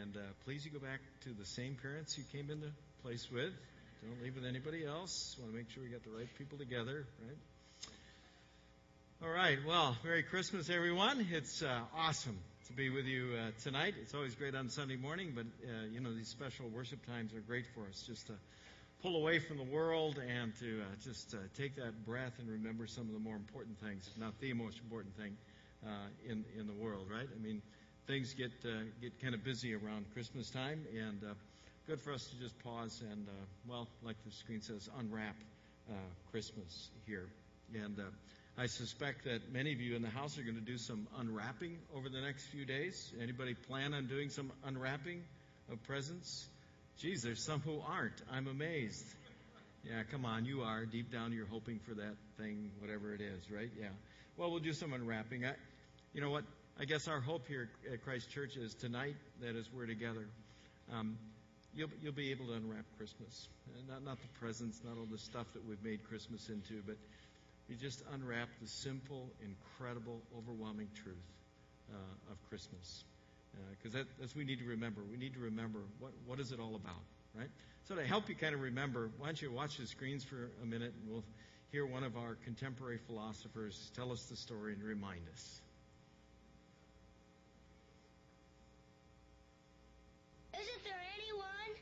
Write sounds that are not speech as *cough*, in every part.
And uh, please, you go back to the same parents you came into place with. Don't leave with anybody else. Want to make sure we got the right people together, right? All right. Well, Merry Christmas, everyone. It's uh, awesome to be with you uh, tonight. It's always great on Sunday morning, but uh, you know these special worship times are great for us, just to pull away from the world and to uh, just uh, take that breath and remember some of the more important things, if not the most important thing uh, in in the world. Right? I mean, things get uh, get kind of busy around Christmas time, and uh, good for us to just pause and, uh, well, like the screen says, unwrap Christmas here. And I suspect that many of you in the house are going to do some unwrapping over the next few days. Anybody plan on doing some unwrapping of presents? Geez, there's some who aren't. I'm amazed. Yeah, come on, you are. Deep down, you're hoping for that thing, whatever it is, right? Yeah. Well, we'll do some unwrapping. I, you know what? I guess our hope here at Christ Church is tonight that as we're together, um, you'll, you'll be able to unwrap Christmas. Not, not the presents, not all the stuff that we've made Christmas into, but you just unwrap the simple, incredible, overwhelming truth uh, of Christmas. Because uh, that, that's what we need to remember. We need to remember what, what is it all about, right? So to help you kind of remember, why don't you watch the screens for a minute and we'll hear one of our contemporary philosophers tell us the story and remind us. Isn't there anyone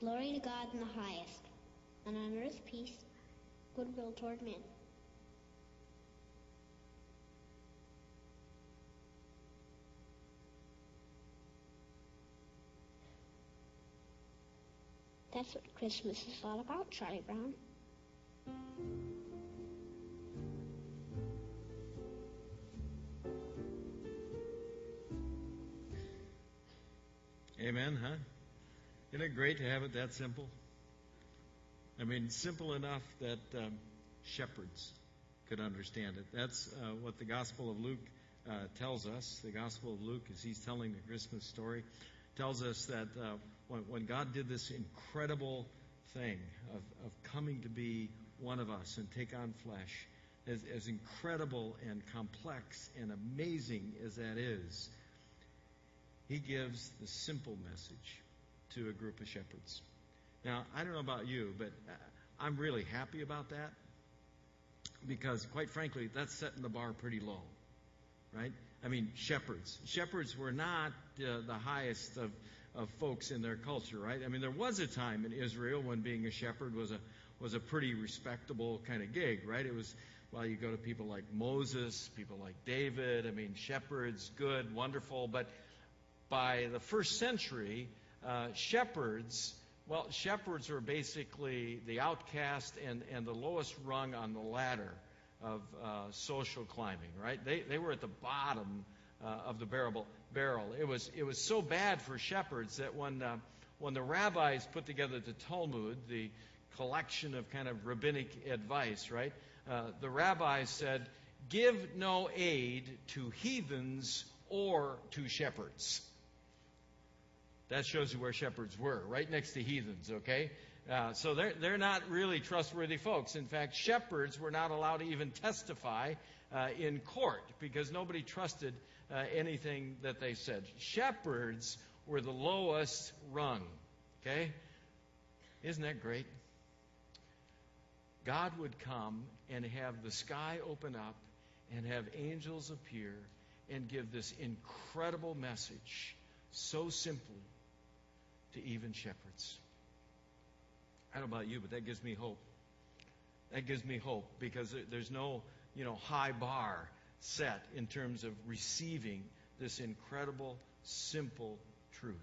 Glory to God in the highest, and on earth peace, goodwill toward men. That's what Christmas is all about, Charlie Brown. Amen, huh? Isn't it great to have it that simple? I mean, simple enough that um, shepherds could understand it. That's uh, what the Gospel of Luke uh, tells us. The Gospel of Luke, as he's telling the Christmas story, tells us that uh, when, when, God did this incredible thing of, of, coming to be one of us and take on flesh, as, as incredible and complex and amazing as that is, he gives the simple message to a group of shepherds. Now, I don't know about you, but uh, I'm really happy about that because, quite frankly, that's setting the bar pretty low, right? I mean, shepherds. Shepherds were not uh, the highest of, of folks in their culture, right? I mean, there was a time in Israel when being a shepherd was a was a pretty respectable kind of gig, right? It was well, you go to people like Moses, people like David. I mean, shepherds, good, wonderful, but by the first century, uh, shepherds, well, shepherds were basically the outcast and, and the lowest rung on the ladder of uh, social climbing, right? They, they were at the bottom uh, of the barrel, barrel. It was, it was so bad for shepherds that when, uh, when the rabbis put together the Talmud, the collection of kind of rabbinic advice, right? Uh, the rabbis said, give no aid to heathens or to shepherds. That shows you where shepherds were, right next to heathens, okay? Uh, so they're, they're not really trustworthy folks. In fact, shepherds were not allowed to even testify uh, in court because nobody trusted uh, anything that they said. Shepherds were the lowest rung, okay? Isn't that great? God would come and have the sky open up and have angels appear and give this incredible message so simply to even shepherds. I don't know about you, but that gives me hope. That gives me hope because there's no, you know, high bar set in terms of receiving this incredible, simple truth.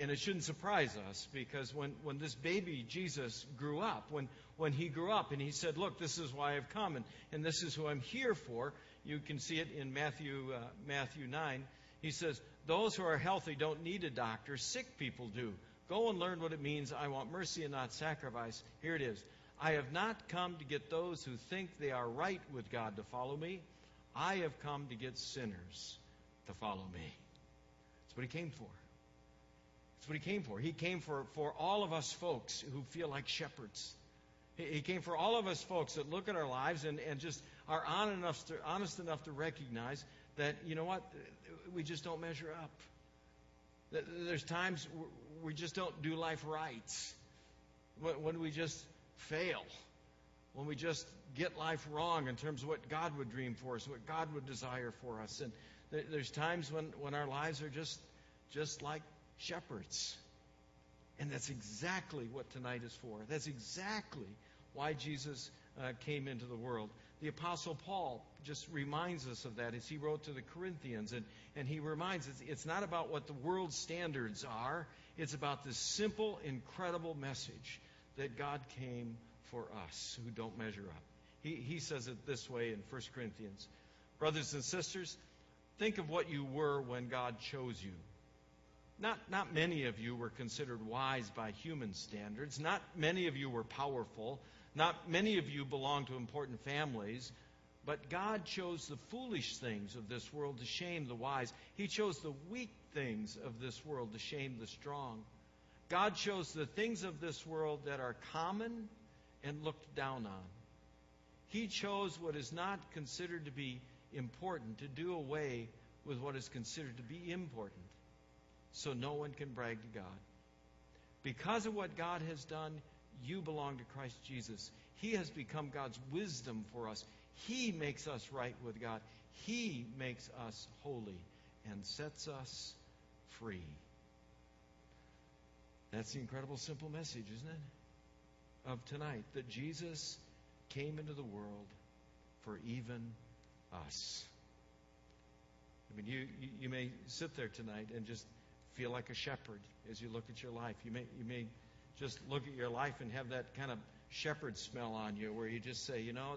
And it shouldn't surprise us because when, when this baby Jesus grew up, when, when he grew up and he said, Look, this is why I've come and, and this is who I'm here for, you can see it in Matthew, uh, Matthew 9. He says, Those who are healthy don't need a doctor, sick people do. Go and learn what it means. I want mercy and not sacrifice. Here it is. I have not come to get those who think they are right with God to follow me. I have come to get sinners to follow me. That's what he came for. That's what he came for. He came for, for all of us folks who feel like shepherds. He, he came for all of us folks that look at our lives and, and just are on enough to, honest enough to recognize that, you know what, we just don't measure up. There's times we just don't do life right. When we just fail. When we just get life wrong in terms of what God would dream for us, what God would desire for us. And there's times when, when our lives are just, just like shepherds. And that's exactly what tonight is for. That's exactly why Jesus uh, came into the world. The Apostle Paul just reminds us of that as he wrote to the Corinthians. And, and he reminds us it's not about what the world standards are, it's about this simple, incredible message that God came for us who don't measure up. He, he says it this way in 1 Corinthians Brothers and sisters, think of what you were when God chose you. Not, not many of you were considered wise by human standards. Not many of you were powerful. Not many of you belong to important families. But God chose the foolish things of this world to shame the wise. He chose the weak things of this world to shame the strong. God chose the things of this world that are common and looked down on. He chose what is not considered to be important to do away with what is considered to be important so no one can brag to God. Because of what God has done, you belong to Christ Jesus. He has become God's wisdom for us. He makes us right with God. He makes us holy and sets us free. That's the incredible simple message, isn't it? Of tonight that Jesus came into the world for even us. I mean, you, you, may sit there tonight and just feel like a shepherd as you look at your life. You may, you may just look at your life and have that kind of shepherd smell on you where you just say, you know,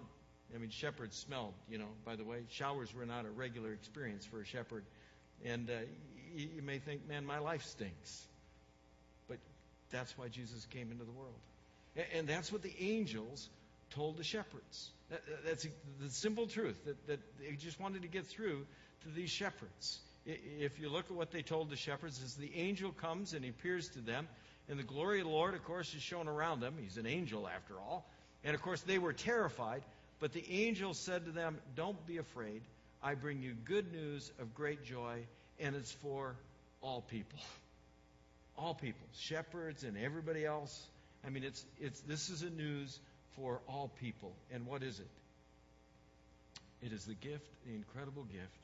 I mean, shepherds smelled, you know, by the way. Showers were not a regular experience for a shepherd. And uh, you, you may think, man, my life stinks. But that's why Jesus came into the world. And, and that's what the angels told the shepherds. That, that's the simple truth that, that they just wanted to get through to these shepherds. If you look at what they told the shepherds, as the angel comes and appears to them, and the glory of the Lord, of course, is shown around them. He's an angel, after all. And of course, they were terrified. But the angel said to them, Don't be afraid. I bring you good news of great joy, and it's for all people. *laughs* All people, shepherds and everybody else. I mean, it's, it's, this is a news for all people. And what is it? It is the gift, the incredible gift,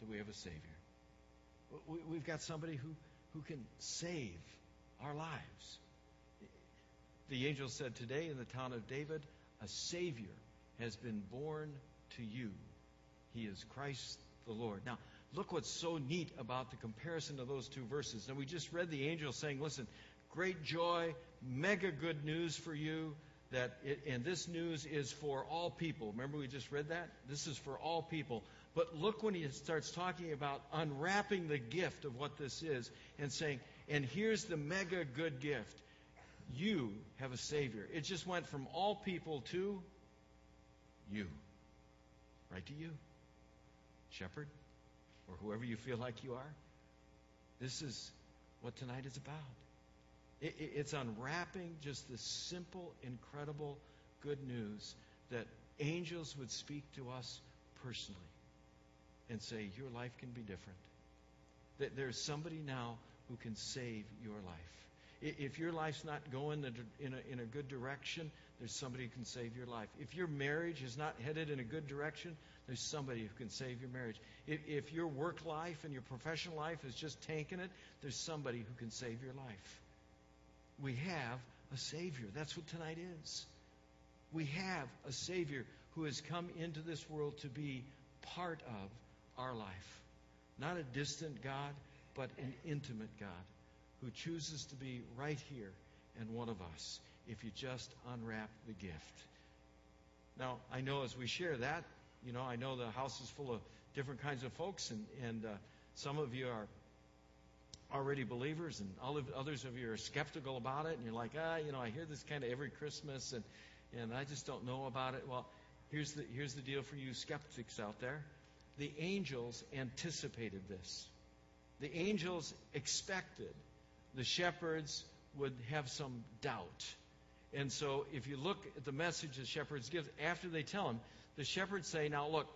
that we have a Savior. We've got somebody who, who can save our lives. The angel said, Today in the town of David, a Savior has been born to you. He is Christ the Lord. Now, look what's so neat about the comparison of those two verses. Now, we just read the angel saying, Listen, great joy, mega good news for you. That it, and this news is for all people. Remember, we just read that? This is for all people. But look when he starts talking about unwrapping the gift of what this is and saying, and here's the mega good gift you have a Savior. It just went from all people to you. Right to you, shepherd, or whoever you feel like you are. This is what tonight is about. It, it, it's unwrapping just the simple, incredible good news that angels would speak to us personally and say, Your life can be different. That there's somebody now who can save your life. If your life's not going in a, in a good direction, there's somebody who can save your life. If your marriage is not headed in a good direction, there's somebody who can save your marriage. If, if your work life and your professional life is just tanking it, there's somebody who can save your life. We have a Savior. That's what tonight is. We have a Savior who has come into this world to be part of our life. Not a distant God, but an intimate God who chooses to be right here and one of us if you just unwrap the gift. Now, I know as we share that, you know, I know the house is full of different kinds of folks, and, and uh, some of you are already believers, and all of, others of you are skeptical about it, and you're like, ah, you know, I hear this kind of every Christmas, and, and I just don't know about it. Well, here's the, here's the deal for you skeptics out there. The angels anticipated this. The angels expected the shepherds would have some doubt. And so if you look at the message the shepherds give, after they tell him, the shepherds say, Now look,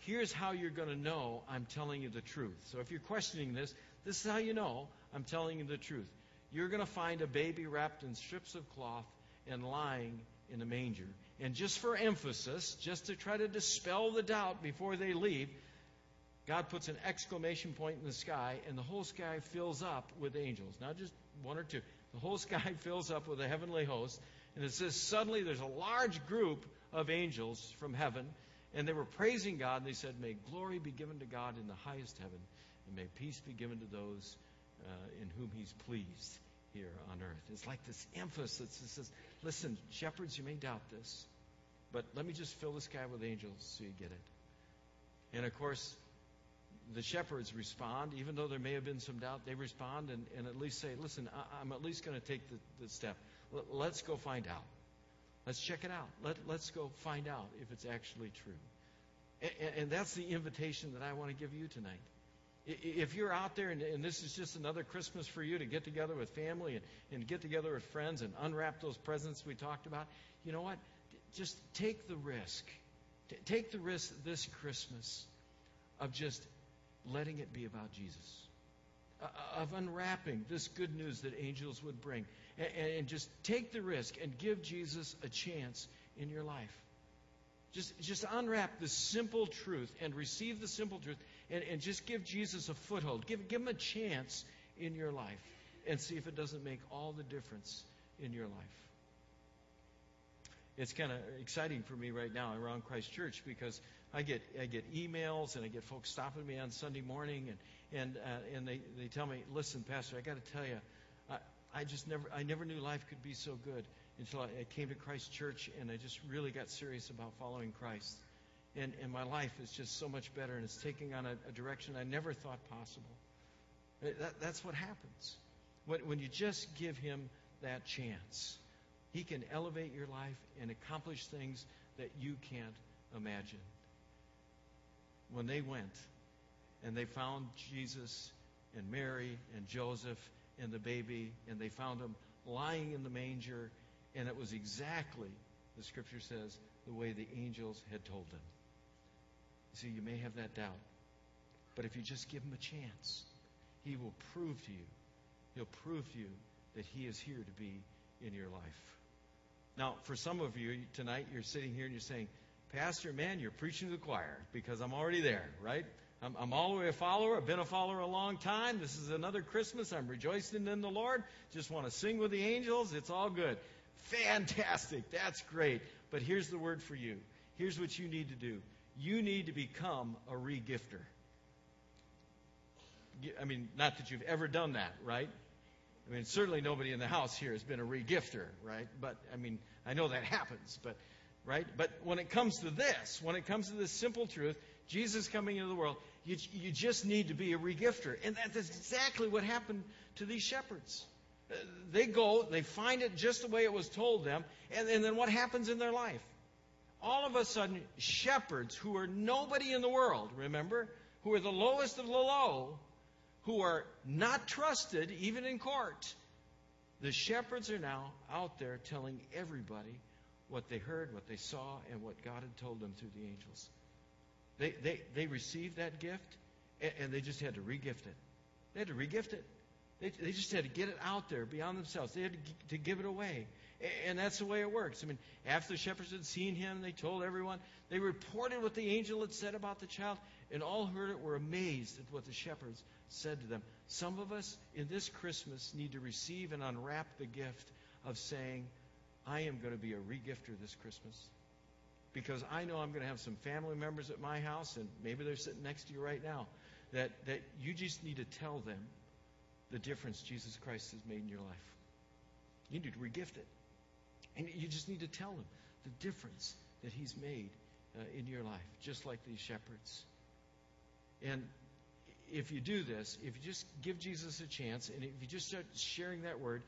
here's how you're going to know I'm telling you the truth. So if you're questioning this, this is how you know I'm telling you the truth. You're going to find a baby wrapped in strips of cloth and lying in a manger. And just for emphasis, just to try to dispel the doubt before they leave, God puts an exclamation point in the sky, and the whole sky fills up with angels. Not just one or two. The whole sky *laughs* fills up with a heavenly host. And it says, suddenly there's a large group of angels from heaven, and they were praising God, and they said, May glory be given to God in the highest heaven, and may peace be given to those uh, in whom He's pleased here on earth. It's like this emphasis that says, Listen, shepherds, you may doubt this, but let me just fill the sky with angels so you get it. And of course, the shepherds respond, even though there may have been some doubt, they respond and, and at least say, Listen, I, am at least going to take the, the step. L- let's go find out. Let's check it out. Let, let's go find out if it's actually true. And, and that's the invitation that I want to give you tonight. If you're out there and, and, this is just another Christmas for you to get together with family and, and get together with friends and unwrap those presents we talked about, you know what? Just take the risk. T- take the risk this Christmas of just letting it be about Jesus, uh, of unwrapping this good news that angels would bring. And, and just take the risk and give Jesus a chance in your life. Just, just unwrap the simple truth and receive the simple truth and, and just give Jesus a foothold. Give, give him a chance in your life and see if it doesn't make all the difference in your life. It's kind of exciting for me right now around Christ Church because I get I get emails and I get folks stopping me on Sunday morning and and uh, and they, they tell me, listen, Pastor, I got to tell you, I, I just never I never knew life could be so good until I, I came to Christ Church and I just really got serious about following Christ. And, and my life is just so much better and it's taking on a, a direction I never thought possible. That, that's what happens. When, when you just give Him that chance, He can elevate your life and accomplish things that you can't imagine. When they went and they found Jesus and Mary and Joseph and the baby, and they found him lying in the manger, and it was exactly, the scripture says, the way the angels had told them. See, you may have that doubt. But if you just give him a chance, he will prove to you, he'll prove to you that he is here to be in your life. Now, for some of you tonight, you're sitting here and you're saying, Pastor, man, you're preaching to the choir because I'm already there, right? I'm, I'm all the way a follower. I've been a follower a long time. This is another Christmas. I'm rejoicing in the Lord. Just want to sing with the angels. It's all good. Fantastic. That's great. But here's the word for you. Here's what you need to do. You need to become a regifter. I mean, not that you've ever done that, right? I mean, certainly nobody in the house here has been a regifter, right? But, I mean, I know that happens, but, right? But when it comes to this, when it comes to this simple truth, Jesus coming into the world, you, you just need to be a regifter. And that's exactly what happened to these shepherds. Uh, they go, they find it just the way it was told them, and, and then what happens in their life? All of a sudden, shepherds who are nobody in the world, remember, who are the lowest of the low, who are not trusted even in court, the shepherds are now out there telling everybody what they heard, what they saw, and what God had told them through the angels. They, they, they received that gift, and, and they just had to regift it. They had to regift it. They, they just had to get it out there beyond themselves. They had to, to give it away. And that's the way it works. I mean, after the shepherds had seen him, they told everyone. They reported what the angel had said about the child, and all who heard it were amazed at what the shepherds said to them. Some of us in this Christmas need to receive and unwrap the gift of saying, I am going to be a regifter this Christmas. Because I know I'm going to have some family members at my house, and maybe they're sitting next to you right now, that, that you just need to tell them the difference Jesus Christ has made in your life. You need to regift it. And you just need to tell them the difference that He's made uh, in your life, just like these shepherds. And if you do this, if you just give Jesus a chance, and if you just start sharing that word,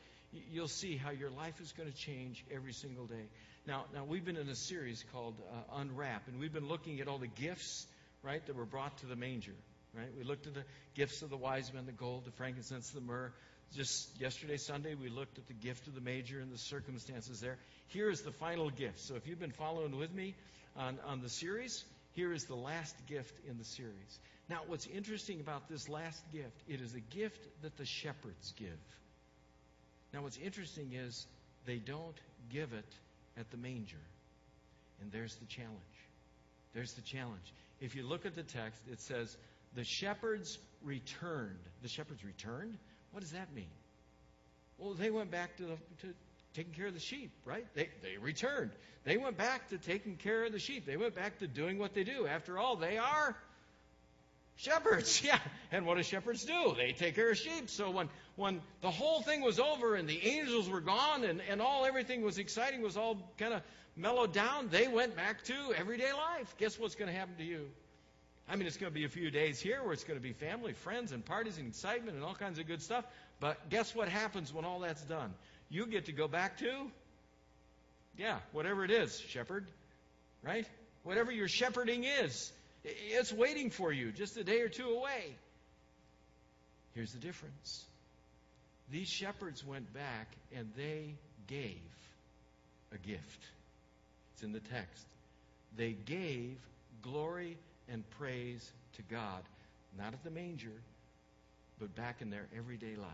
you'll see how your life is going to change every single day. Now, now we've been in a series called uh, Unwrap, and we've been looking at all the gifts, right, that were brought to the manger. Right? We looked at the gifts of the wise men, the gold, the frankincense, the myrrh. Just yesterday, Sunday, we looked at the gift of the manger and the circumstances there. Here is the final gift. So if you've been following with me on, on the series, here is the last gift in the series. Now, what's interesting about this last gift, it is a gift that the shepherds give. Now, what's interesting is they don't give it at the manger. And there's the challenge. There's the challenge. If you look at the text, it says, the shepherds returned. The shepherds returned? What does that mean? Well, they went back to, the, to taking care of the sheep, right? They, they returned. They went back to taking care of the sheep. They went back to doing what they do. After all, they are shepherds. *laughs* Yeah. And what do shepherds do? They take care of sheep. So when, when the whole thing was over and the angels were gone and, and all everything was exciting, was all kind of mellowed down, they went back to everyday life. Guess what's going to happen to you? I mean, it's going to be a few days here where it's going to be family, friends, and parties and excitement and all kinds of good stuff. But guess what happens when all that's done? You get to go back to, yeah, whatever it is, shepherd, right? Whatever your shepherding is, it's waiting for you just a day or two away. Here's the difference these shepherds went back and they gave a gift. It's in the text. They gave glory and praise to God, not at the manger, but back in their everyday life.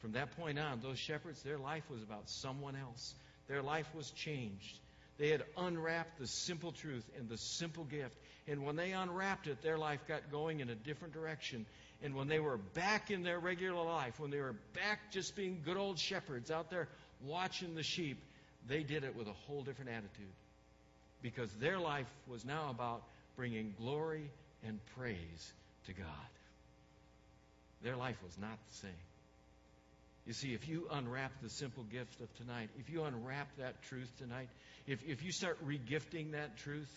From that point on, those shepherds, their life was about someone else. Their life was changed. They had unwrapped the simple truth and the simple gift. And when they unwrapped it, their life got going in a different direction. And when they were back in their regular life, when they were back just being good old shepherds out there watching the sheep, they did it with a whole different attitude. Because their life was now about bringing glory and praise to God. Their life was not the same. You see, if you unwrap the simple gift of tonight, if you unwrap that truth tonight, if, if you start regifting that truth,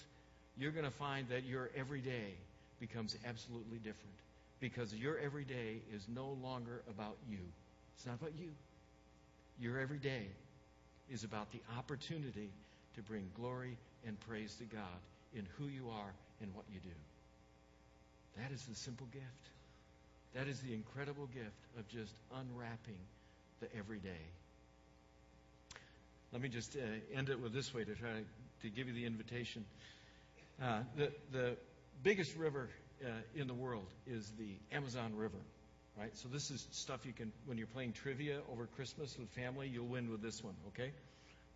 you're going to find that your everyday becomes absolutely different. Because your everyday is no longer about you. It's not about you. Your everyday is about the opportunity to bring glory and praise to God in who you are and what you do. That is the simple gift. That is the incredible gift of just unwrapping the everyday. Let me just uh, end it with this way to try to, to give you the invitation. Uh, the, the biggest river uh, in the world is the Amazon River, right? So this is stuff you can, when you're playing trivia over Christmas with family, you'll win with this one, okay?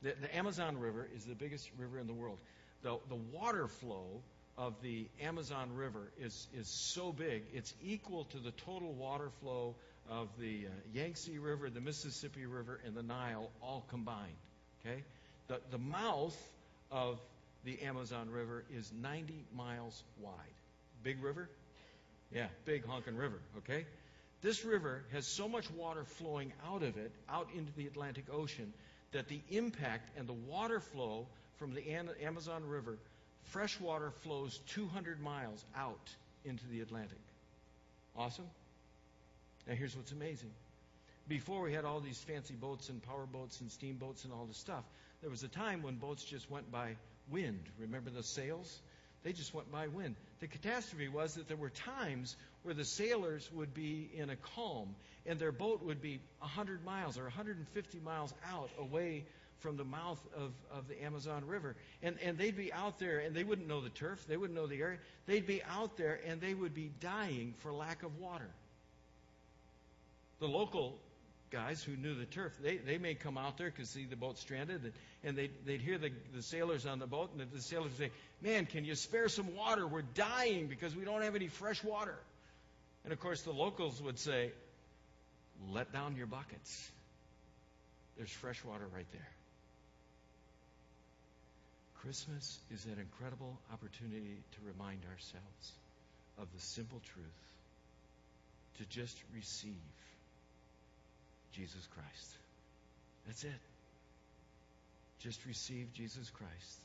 The, the Amazon River is the biggest river in the world. The, the water flow of the Amazon River is, is so big, it's equal to the total water flow of the uh, Yangtze River, the Mississippi River, and the Nile all combined. Okay? The, the mouth of the Amazon River is 90 miles wide. Big river? Yeah, big honking river, okay? This river has so much water flowing out of it, out into the Atlantic Ocean, that the impact and the water flow from the Amazon River fresh water flows 200 miles out into the Atlantic. Awesome? Now, here's what's amazing. Before we had all these fancy boats and power boats and steamboats and all this stuff, there was a time when boats just went by wind. Remember the sails? They just went by wind. The catastrophe was that there were times where the sailors would be in a calm and their boat would be 100 miles or 150 miles out away from the mouth of, of the Amazon River. And, and they'd be out there, and they wouldn't know the turf, they wouldn't know the area. They'd be out there, and they would be dying for lack of water. The local guys who knew the turf, they, they may come out there because see the boat stranded, and, and they'd, they'd hear the, the sailors on the boat, and the sailors would say, Man, can you spare some water? We're dying because we don't have any fresh water. And of course, the locals would say, Let down your buckets. There's fresh water right there. Christmas is an incredible opportunity to remind ourselves of the simple truth to just receive Jesus Christ. That's it. Just receive Jesus Christ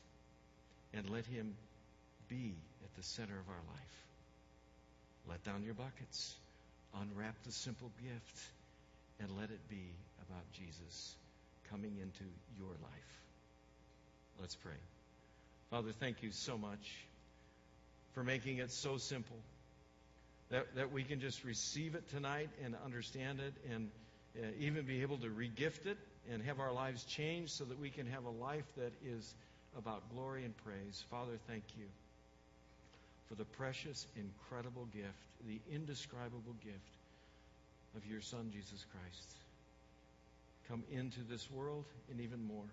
and let Him be at the center of our life. Let down your buckets, unwrap the simple gift, and let it be about Jesus coming into your life. Let's pray. Father, thank you so much for making it so simple that, that we can just receive it tonight and understand it and uh, even be able to regift it and have our lives changed so that we can have a life that is about glory and praise. Father, thank you for the precious, incredible gift, the indescribable gift of your Son, Jesus Christ. Come into this world and even more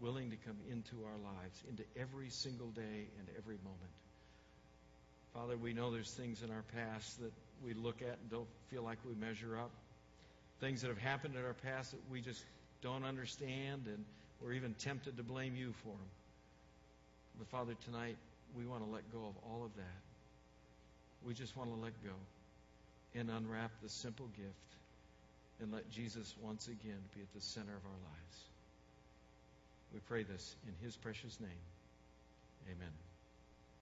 willing to come into our lives, into every single day and every moment. Father, we know there's things in our past that we look at and don't feel like we measure up. Things that have happened in our past that we just don't understand and we're even tempted to blame you for them. But Father, tonight we want to let go of all of that. We just want to let go and unwrap the simple gift and let Jesus once again be at the center of our lives. We pray this in his precious name. Amen.